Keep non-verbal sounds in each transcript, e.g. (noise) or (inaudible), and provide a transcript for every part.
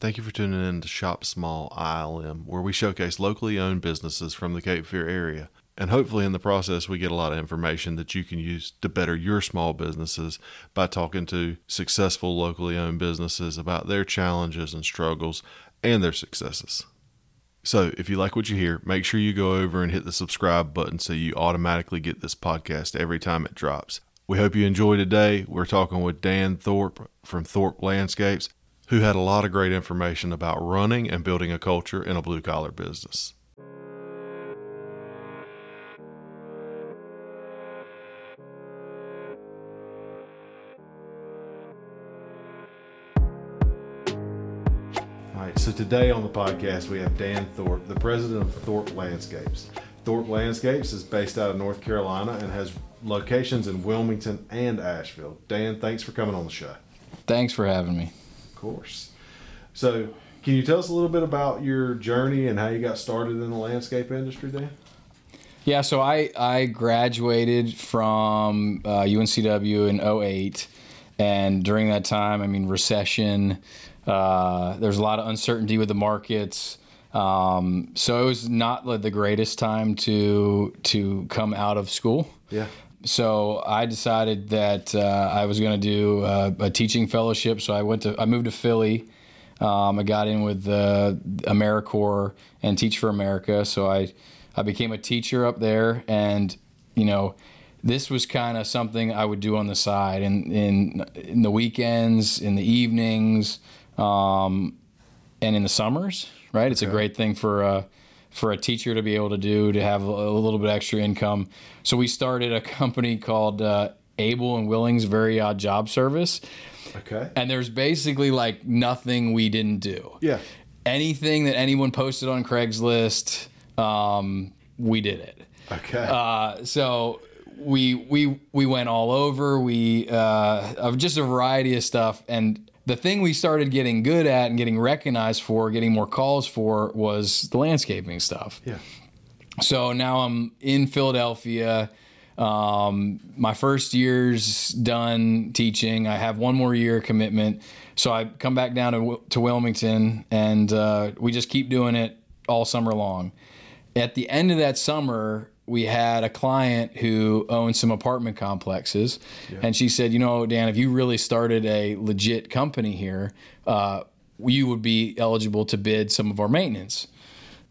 Thank you for tuning in to Shop Small ILM, where we showcase locally owned businesses from the Cape Fear area. And hopefully, in the process, we get a lot of information that you can use to better your small businesses by talking to successful locally owned businesses about their challenges and struggles and their successes. So, if you like what you hear, make sure you go over and hit the subscribe button so you automatically get this podcast every time it drops. We hope you enjoy today. We're talking with Dan Thorpe from Thorpe Landscapes, who had a lot of great information about running and building a culture in a blue collar business. All right, so today on the podcast, we have Dan Thorpe, the president of Thorpe Landscapes. Thorpe Landscapes is based out of North Carolina and has locations in Wilmington and Asheville. Dan, thanks for coming on the show. Thanks for having me. Course. So, can you tell us a little bit about your journey and how you got started in the landscape industry, Dan? Yeah, so I, I graduated from uh, UNCW in 08. And during that time, I mean, recession, uh, there's a lot of uncertainty with the markets. Um, so it was not like the greatest time to to come out of school. Yeah. So I decided that uh, I was going to do uh, a teaching fellowship. So I went to I moved to Philly. Um, I got in with uh, AmeriCorps and Teach for America. So I I became a teacher up there, and you know this was kind of something I would do on the side in in in the weekends, in the evenings, um, and in the summers. Right, it's a great thing for uh, for a teacher to be able to do to have a, a little bit extra income. So we started a (laughs) company called uh, Able and Willing's Very Odd Job Service, Okay. and there's basically like nothing we didn't do Yeah. anything that anyone posted on Craigslist, um, we did it. Okay. Uh, so we we we went all over. We uh, of just a variety of stuff, and the thing we started getting good at and getting recognized for, getting more calls for, was the landscaping stuff. yeah. So now I'm in Philadelphia. Um, my first year's done teaching. I have one more year commitment. So I come back down to, to Wilmington and uh, we just keep doing it all summer long. At the end of that summer, we had a client who owned some apartment complexes. And she said, You know, Dan, if you really started a legit company here, uh, you would be eligible to bid some of our maintenance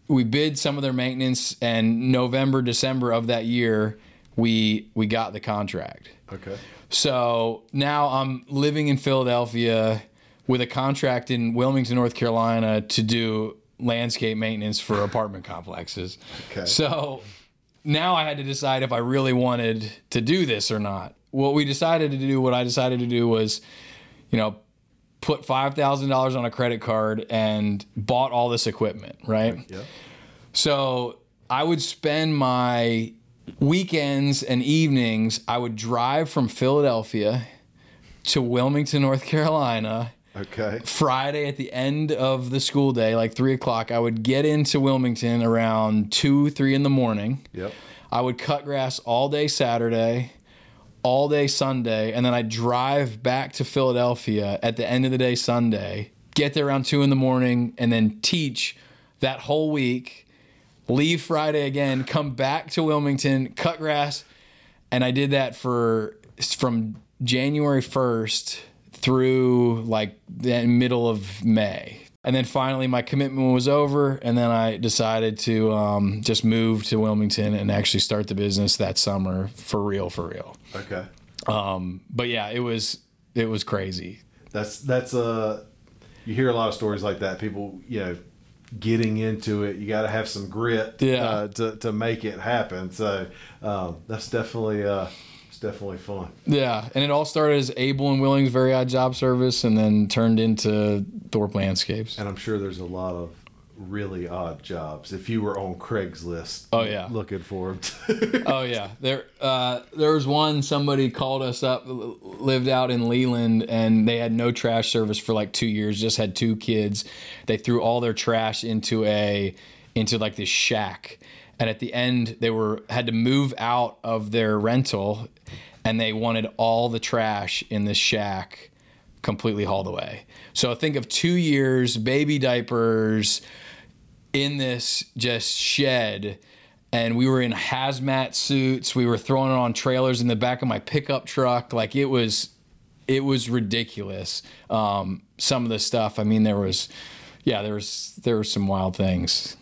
we bid some of their maintenance and November, December of that year, we we got the contract. Okay. So now I'm living in Philadelphia with a contract in Wilmington, North Carolina to do landscape maintenance for apartment complexes. Okay. So now I had to decide if I really wanted to do this or not. What we decided to do, what I decided to do was, you know, put $5,000 on a credit card and bought all this equipment, right? Yeah. So I would spend my weekends and evenings, I would drive from Philadelphia to Wilmington, North Carolina. Okay. Friday at the end of the school day, like three o'clock, I would get into Wilmington around two, three in the morning. Yep. I would cut grass all day Saturday, all day Sunday, and then I'd drive back to Philadelphia at the end of the day Sunday, get there around two in the morning, and then teach that whole week, leave Friday again, come back to Wilmington, cut grass. And I did that for from January 1st through like the middle of May. And then finally, my commitment was over, and then I decided to um, just move to Wilmington and actually start the business that summer for real, for real. Okay. Um, but yeah, it was it was crazy. That's that's uh you hear a lot of stories like that. People, you know, getting into it, you got to have some grit Yeah. uh, to to make it happen. So um, that's definitely uh, it's definitely fun. Yeah, and it all started as Able and Willing's Very Odd Job Service, and then turned into Thorpe Landscapes. And I'm sure there's a lot of really odd jobs. If you were on Craigslist, Oh, yeah. looking for them. (laughs) Oh yeah, there uh, there was one somebody called us up, lived out in Leland, and they had no trash service for like two years. Just had two kids. They threw all their trash into a into like this shack, and at the end they were had to move out of their rental, and they wanted all the trash in this shack completely hauled away. So think of two years, baby diapers, in this just shed and we were in hazmat suits. We were throwing it on trailers in the back of my pickup truck. Like it was, it was ridiculous. Um, some of the stuff. I mean, there was, yeah, there was there were some wild things.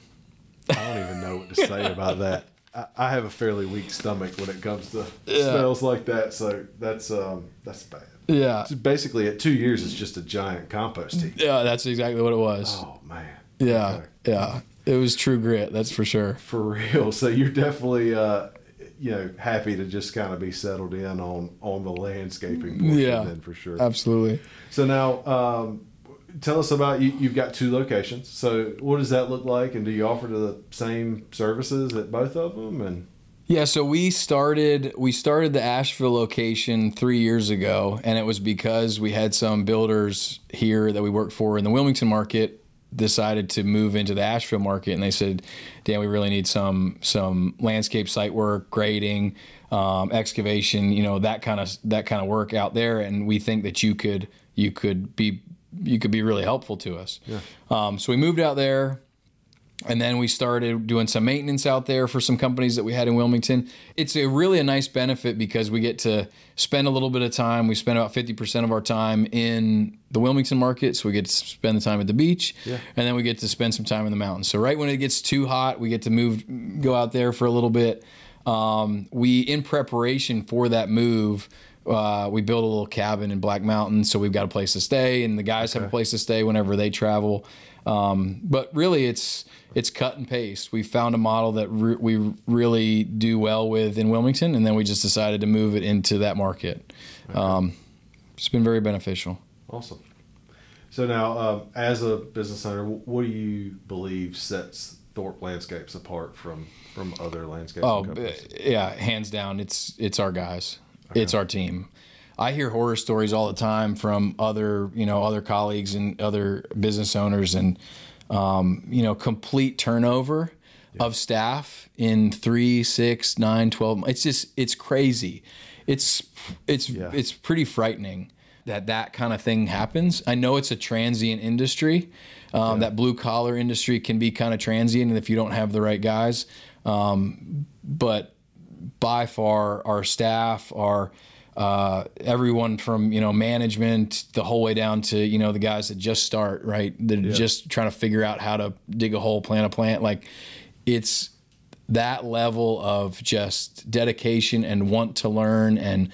I don't even know what to say (laughs) about that. I, I have a fairly weak stomach when it comes to smells like that, so that's um that's bad. Yeah, So basically, at two years, it's just a giant compost heap. yeah, that's exactly what it was. Oh man. yeah, Okay. yeah, it was true grit. That's for sure. For real. So you're definitely uh you know happy to just kind of be settled in on on the landscaping portion Yeah. then for sure. Absolutely. So now um tell us about you you've got two locations. So what does that look like and do you offer the same services at both of them and Yeah, so we started we started the Asheville location three years ago, and it was because we had some builders here that we worked for in the Wilmington market decided to move into the Asheville market, and they said, "Dan, we really need some some landscape site work, grading, um, excavation, you know that kind of that kind of work out there, and we think that you could you could be you could be really helpful to us." Yeah. Um, so we moved out there. And then we started doing some maintenance out there for some companies that we had in Wilmington. It's a really a nice benefit because we get to spend a little bit of time. We spend about 50% of our time in the Wilmington market. So we get to spend the time at the beach. Yeah. And then we get to spend some time in the mountains. So right when it gets too hot, we get to move, go out there for a little bit. Um, we, in preparation for that move, uh, we built a little cabin in Black Mountain, so we've got a place to stay, and the guys have a place to stay whenever they travel. Um, but really, it's it's cut and paste. We found a model that re- we really do well with in Wilmington, and then we just decided to move it into that market. Um, it's been very beneficial. Awesome. So now, um, as a business owner, what do you believe sets Thorpe Landscapes apart from from other landscaping Oh, companies? yeah, hands down, it's it's our guys, it's our team. I hear horror stories all the time from other you know other colleagues and other business owners, and um, you know complete turnover of staff in three, six, nine, twelve. It's just it's crazy. It's it's Yeah. it's pretty frightening that that kind of thing happens. I know it's a transient industry. Um, That blue collar industry can be kind of transient, and if you don't have the right guys, um, but by far our staff, our uh, everyone from you know management the whole way down to you know the guys that just start right? They're just trying to figure out how to dig a hole plant a plant. Like it's that level of just dedication and want to learn. And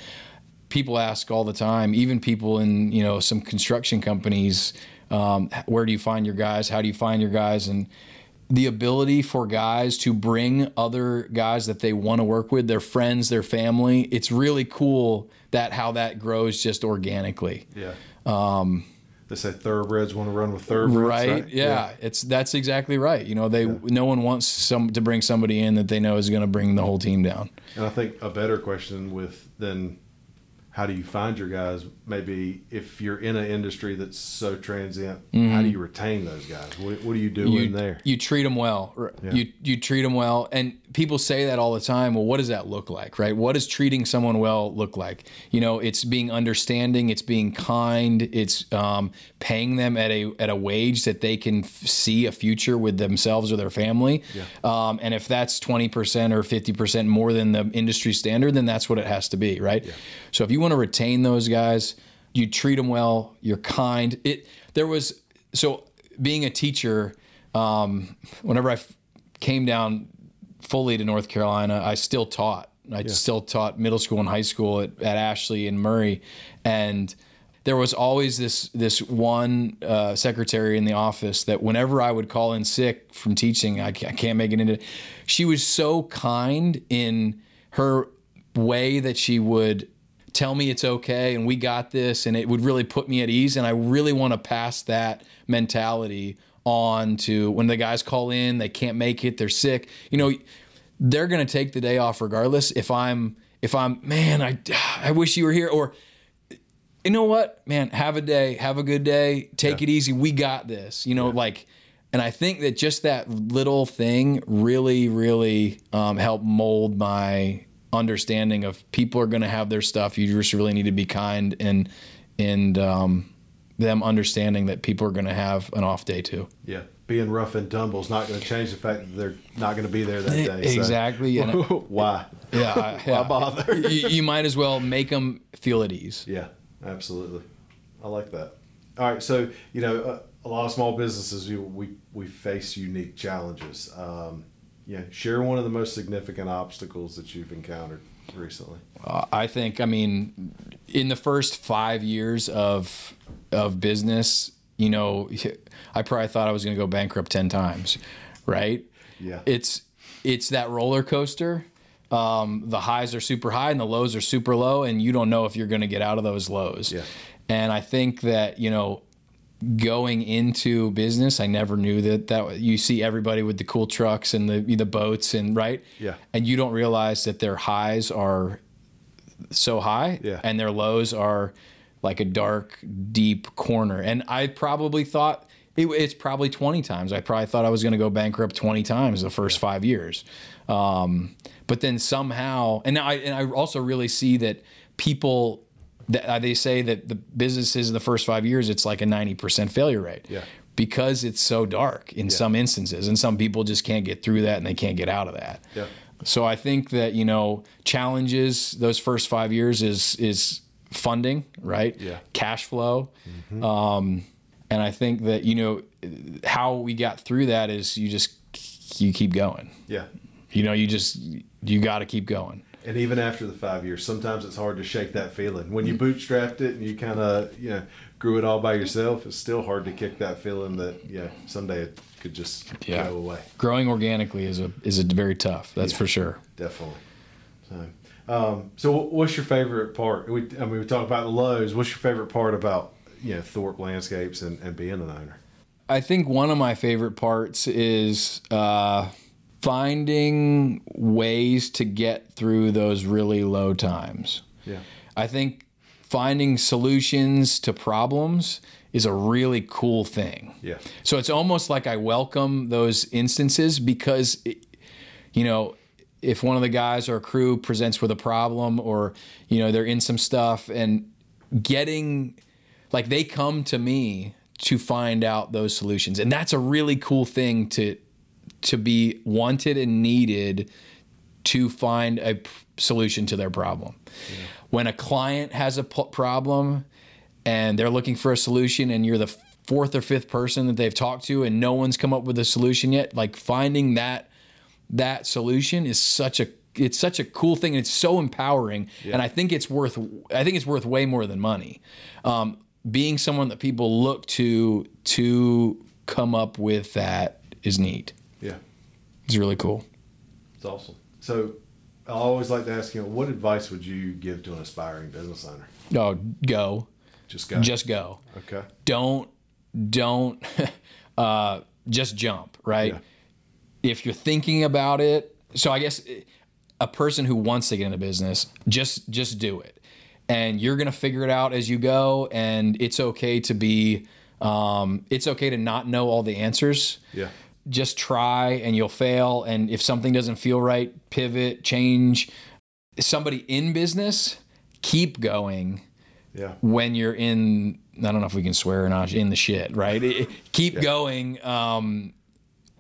people ask all the time even people in you know some construction companies um, where do you find your guys? How do you find your guys? And the ability for guys to bring other guys that they want to work with their friends their family it's really cool that how that grows just organically yeah. Um, they say thoroughbreds want to run with thoroughbreds, right, right? Yeah. it's that's exactly right you know they no one wants some to bring somebody in that they know is going to bring the whole team down And I think a better question with then how do you find your guys? Maybe if you're in an industry that's so transient, how do you retain those guys? What, what do you do Mm-hmm. you, in there? You treat them well. R- You you treat them well, and people say that all the time. Well, what does that look like, right? What does treating someone well look like? You know, it's being understanding, it's being kind, it's um, paying them at a at a wage that they can f- see a future with themselves or their family. Um, and if that's twenty percent or fifty percent more than the industry standard, then that's what it has to be, right? So if you want to retain those guys, you treat them well, you're kind. It there was so being a teacher um, whenever I f- came down fully to North Carolina, I still taught. I still taught middle school and high school at, at Ashley and Murray, and there was always this this one uh, secretary in the office that whenever I would call in sick from teaching, I can't, I can't make it into. She was so kind in her way that she would tell me it's okay and we got this and it would really put me at ease. And I really want to pass that mentality on to when the guys call in they can't make it they're sick. You know they're going to take the day off regardless if I'm if I'm man I I wish you were here or you know what? Man have a day have a good day take it easy we got this you know like and I think that just that little thing really really um, helped mold my understanding of people are going to have their stuff you just really need to be kind and and um, them understanding that people are going to have an off day too. Yeah. Being rough and tumble is not going to change the fact that they're not going to be there that day. so- Exactly. and- (laughs) Why? yeah, I- (laughs) Why bother? you, you might as well make them feel at ease. Yeah, absolutely. I like that. All right, so you know, a, a lot of small businesses we we, we face unique challenges. Um, yeah, share one of the most significant obstacles that you've encountered recently. Uh, I think, I mean, in the first five years of of business, you know, (laughs) I probably thought I was going to go bankrupt ten times, right? Yeah. It's it's that roller coaster. Um, the highs are super high and the lows are super low, and you don't know if you're going to get out of those lows. Yeah. And I think that you know, going into business, I never knew that that you see everybody with the cool trucks and the the boats and right. Yeah. And you don't realize that their highs are so high Yeah. and their lows are like a dark deep corner and i probably thought it, it's probably 20 times i probably thought i was going to go bankrupt 20 times the first five years um, but then somehow and I, and I also really see that people that uh, they say that the businesses in the first five years it's like a 90% failure rate Yeah. because it's so dark in some instances and some people just can't get through that and they can't get out of that Yeah. so I think that you know challenges those first five years is is funding, right? Yeah. Cash flow, um, and I think that you know how we got through that is you just you keep going. Yeah. You know, you just you got to keep going. And even after the five years, sometimes it's hard to shake that feeling. When you bootstrapped it and you kind of, you know, grew it all by yourself, it's still hard to kick that feeling that, yeah, someday it could just Yeah. go away. Growing organically is a is a very tough. That's Yeah. for sure. Definitely. So, um, so what's your favorite part? We, I mean, we talk about the lows. What's your favorite part about, you know, Thorpe Landscapes and, and being an owner? I think one of my favorite parts is uh, finding ways to get through those really low times. Yeah. I think finding solutions to problems is a really cool thing. Yeah. So it's almost like I welcome those instances because, it, you know, if one of the guys or crew presents with a problem or, you know, they're in some stuff and getting, like, they come to me to find out those solutions. And that's a really cool thing to, to be wanted and needed to find a p- solution to their problem. When a client has a p- problem and they're looking for a solution and you're the fourth or fifth person that they've talked to and no one's come up with a solution yet, like finding that that solution is such a it's such a cool thing and it's so empowering and I think it's worth I think it's worth way more than money. Um, being someone that people look to to come up with that is neat. Yeah. It's really cool. It's awesome. So I always like to ask you, what advice would you give to an aspiring business owner? Oh, go. Just go. Just go. okay. Don't don't (laughs) uh, just jump, right? Yeah. If you're thinking about it, so I guess a person who wants to get into business, just just do it. And you're gonna figure it out as you go, and it's okay to be um, it's okay to not know all the answers. Yeah. Just try and you'll fail. And if something doesn't feel right, pivot, change. Somebody in business, keep going Yeah. when you're in I don't know if we can swear or not in the shit, right? It- keep going um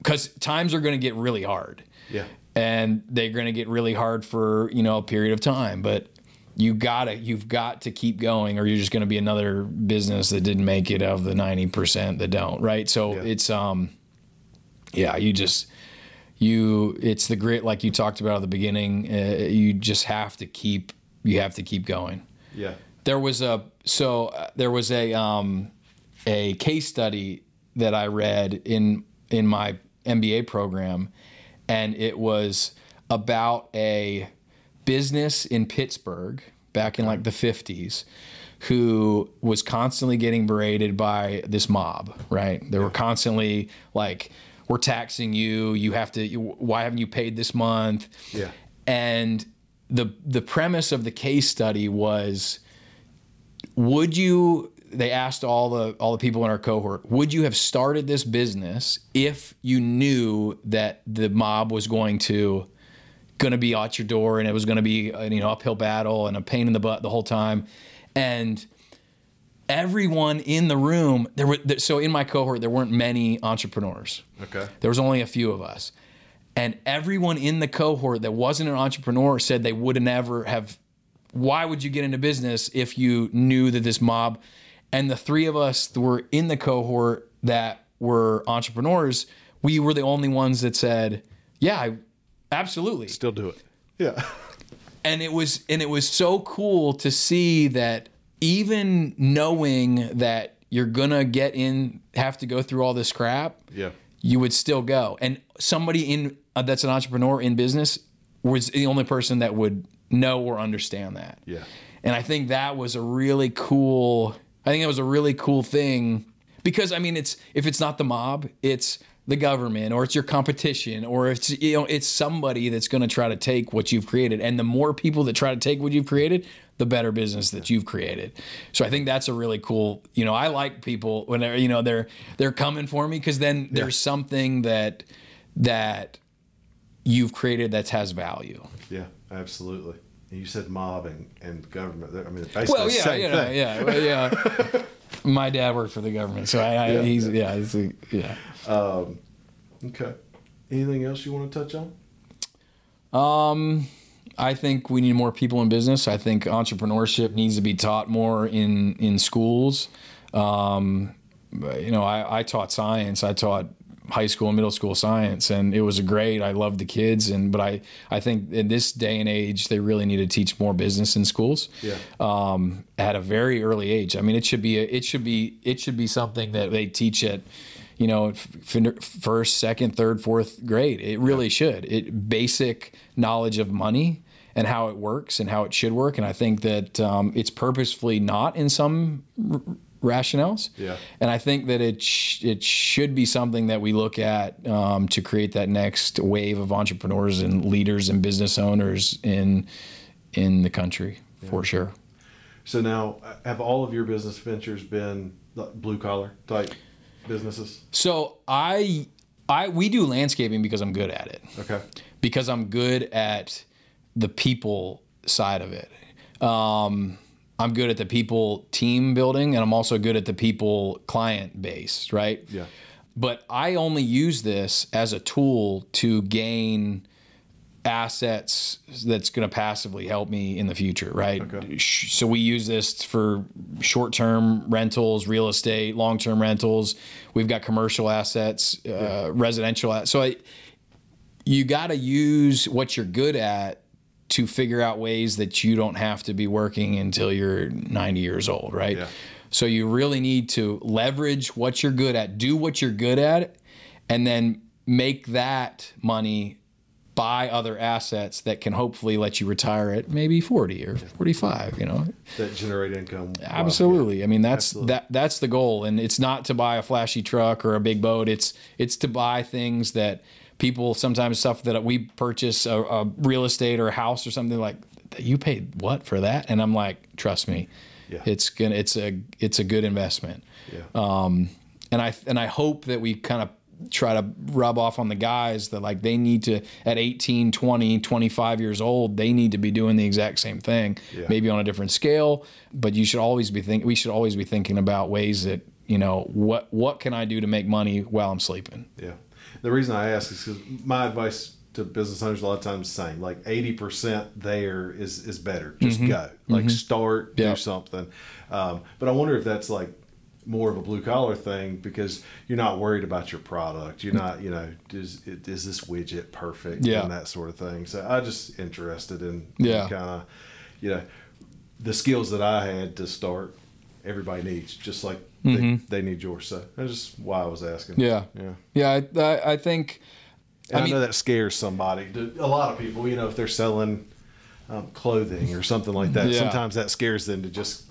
cuz times are going to get really hard. Yeah. And they're going to get really hard for, you know, a period of time, but you got to you've got to keep going or you're just going to be another business that didn't make it of the 90% that don't, right? So Yeah. it's um yeah, you just you it's the grit like you talked about at the beginning. Uh, you just have to keep you have to keep going Yeah. there was a so uh, there was a um, a case study that I read in in my MBA program, and it was about a business in Pittsburgh back in like the fifties who was constantly getting berated by this mob. Right? They were constantly like, "We're taxing you. You have to. Why haven't you paid this month?" Yeah. And the the premise of the case study was would you they asked all the all the people in our cohort would you have started this business if you knew that the mob was going to going to be at your door and it was going to be a, you know uphill battle and a pain in the butt the whole time and everyone in the room there were so in my cohort there weren't many entrepreneurs. Okay. There was only a few of us. And everyone in the cohort that wasn't an entrepreneur said they would never have why would you get into business if you knew that this mob and the three of us that were in the cohort that were entrepreneurs, we were the only ones that said, "Yeah, I, absolutely." Still do it. Yeah. and it was and it was so cool to see that even knowing that you're gonna get in have to go through all this crap Yeah. you would still go and somebody in uh, that's an entrepreneur in business was the only person that would know or understand that Yeah. and i think that was a really cool i think that was a really cool thing because i mean it's if it's not the mob it's the government or it's your competition or it's you know it's somebody that's going to try to take what you've created and the more people that try to take what you've created the better business that you've created so i think that's a really cool you know i like people when they're you know they're they're coming for me because then there's something that that you've created that has value Yeah. Absolutely. You said mob and, and government. I mean, basically well the yeah same you know, thing. yeah well, yeah (laughs) my dad worked for the government so i, I he's yeah he's yeah Okay. Anything else you want to touch on? Um, I think we need more people in business. I think entrepreneurship needs to be taught more in in schools. Um, you know, I, I taught science. I taught high school and middle school science, and it was a great. I loved the kids, and but I I think in this day and age they really need to teach more business in schools. Yeah. Um, at a very early age. I mean, it should be a, it should be it should be something that they teach at you know, f- first, second, third, fourth grade. It really should. It basic knowledge of money and how it works and how it should work. And I think that um, it's purposefully not in some rationales. Yeah. And I think that it sh- it should be something that we look at um, to create that next wave of entrepreneurs and leaders and business owners in in the country for sure. So now, have all of your business ventures been blue collar type businesses? So I I we do landscaping because I'm good at it. Okay. because I'm good at the people side of it. Um, I'm good at the people team building, and I'm also good at the people client base, right? Yeah. But I only use this as a tool to gain assets that's going to passively help me in the future, right? Okay. So we use this for short-term rentals, real estate, long-term rentals. We've got commercial assets, uh, residential. So I, you got to use what you're good at to figure out ways that you don't have to be working until you're 90 years old, right? Yeah. So you really need to leverage what you're good at, do what you're good at, and then make that money buy other assets that can hopefully let you retire at maybe 40 or 45, you know. That generate income. Absolutely. I mean, that's Absolutely. that that's the goal, and it's not to buy a flashy truck or a big boat. It's it's to buy things that people sometimes stuff that we purchase a, a real estate or a house or something like you paid what for that, and I'm like, trust me, Yeah. it's gonna it's a it's a good investment. Yeah. Um, and I and I hope that we kind of try to rub off on the guys that like they need to at 18 20 25 years old they need to be doing the exact same thing Yeah. maybe on a different scale but you should always be think we should always be thinking about ways that you know what what can i do to make money while i'm sleeping Yeah. The reason I ask is because my advice to business owners a lot of times is the same. Like eighty percent there is is better. Just go. Like start, Yeah. do something. Um, but I wonder if that's like more of a blue collar thing because you're not worried about your product. You're not, you know, is is this widget perfect Yeah. and that sort of thing. So I just interested in Yeah. kind of, you know, the skills that I had to start. Everybody needs just like they, they need yours. So that's just why I was asking. yeah Yeah. yeah i, I, I think I mean- know that scares somebody. A lot of people, you know, if they're selling um, clothing or something like that, Yeah. sometimes that scares them to just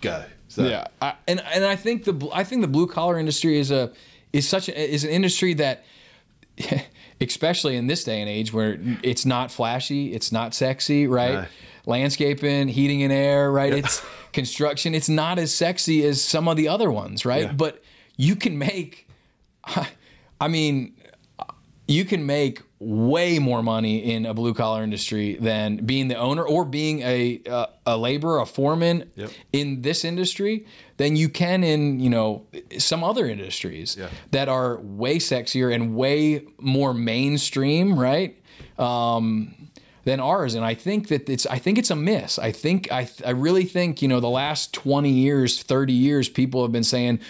go. So, Yeah, I, and and I think the I think the blue collar industry is a is such a, is an industry that, (laughs) especially in this day and age where it's not flashy, it's not sexy, right? Right. Landscaping, heating and air, right? It's (laughs) construction. It's not as sexy as some of the other ones, right? Yeah. But you can make. (laughs) I mean, you can make way more money in a blue collar industry than being the owner or being a a, a laborer, a foreman Yep. in this industry than you can in you know some other industries Yeah. that are way sexier and way more mainstream, right? Um, than ours, and I think that it's I think it's a miss. I think I I really think you know the last twenty years, thirty years, people have been saying,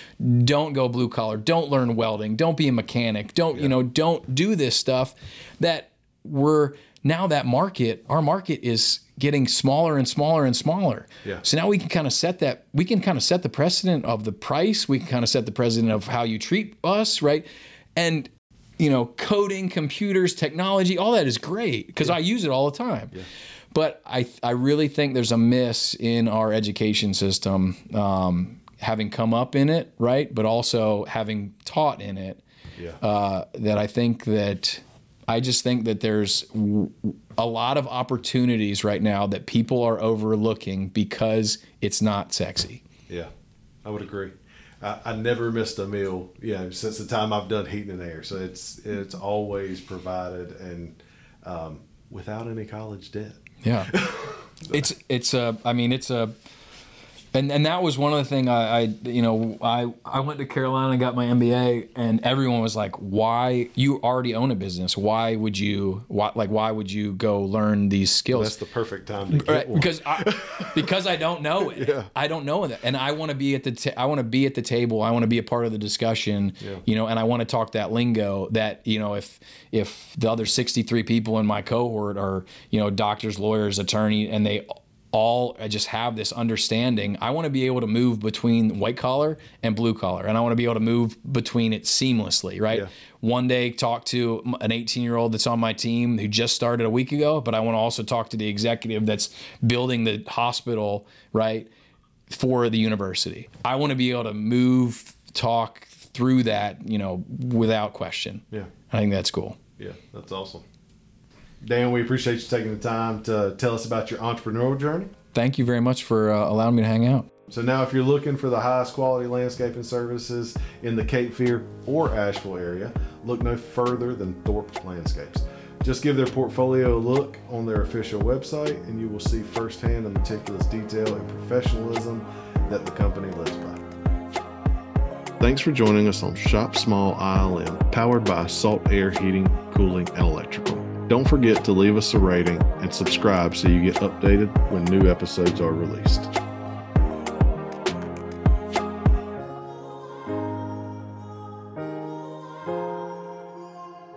don't go blue collar, don't learn welding, don't be a mechanic, don't you know, don't do this stuff. That we're now that market, our market is getting smaller and smaller and smaller. Yeah. So now we can kind of set that we can kind of set the precedent of the price. We can kind of set the precedent of how you treat us, right? And you know, coding, computers, technology, all that is great because I use it all the time. But I I really think there's a miss in our education system, um, having come up in it, right? But also having taught in it. Yeah. Uh, that I think that I just think that there's a lot of opportunities right now that people are overlooking because it's not sexy. Yeah, I would agree. I, I never missed a meal, you know, since the time I've done heating and air. So it's it's always provided and um, without any college debt. Yeah. (laughs) it's it's a I mean it's a and and that was one of the thing I, I you know I I went to Carolina and got my MBA and everyone was like why you already own a business why would you why like why would you go learn these skills That's the perfect time to get Right, one. because I (laughs) because I don't know it. Yeah. I don't know it, and I want to be at the ta- I want to be at the table. I want to be a part of the discussion. You know, and I want to talk that lingo. That you know, if if the other sixty three people in my cohort are you know doctors, lawyers, attorney, and they all I just have this understanding. I want to be able to move between white collar and blue collar, and I want to be able to move between it seamlessly. Right. Yeah. One day, talk to an 18 year old that's on my team who just started a week ago, but I want to also talk to the executive that's building the hospital, right, for the university. I want to be able to move, talk through that, you know, without question. Yeah. I think that's cool. Yeah, that's awesome. Dan, we appreciate you taking the time to tell us about your entrepreneurial journey. Thank you very much for uh, allowing me to hang out. So now, if you're looking for the highest quality landscaping services in the Cape Fear or Asheville area, look no further than Thorpe Landscapes. Just give their portfolio a look on their official website, and you will see firsthand the meticulous detail and professionalism that the company lives by. Thanks for joining us on Shop Small ILM, powered by Salt Air Heating, Cooling, and Electrical. Don't forget to leave us a rating and subscribe so you get updated when new episodes are released.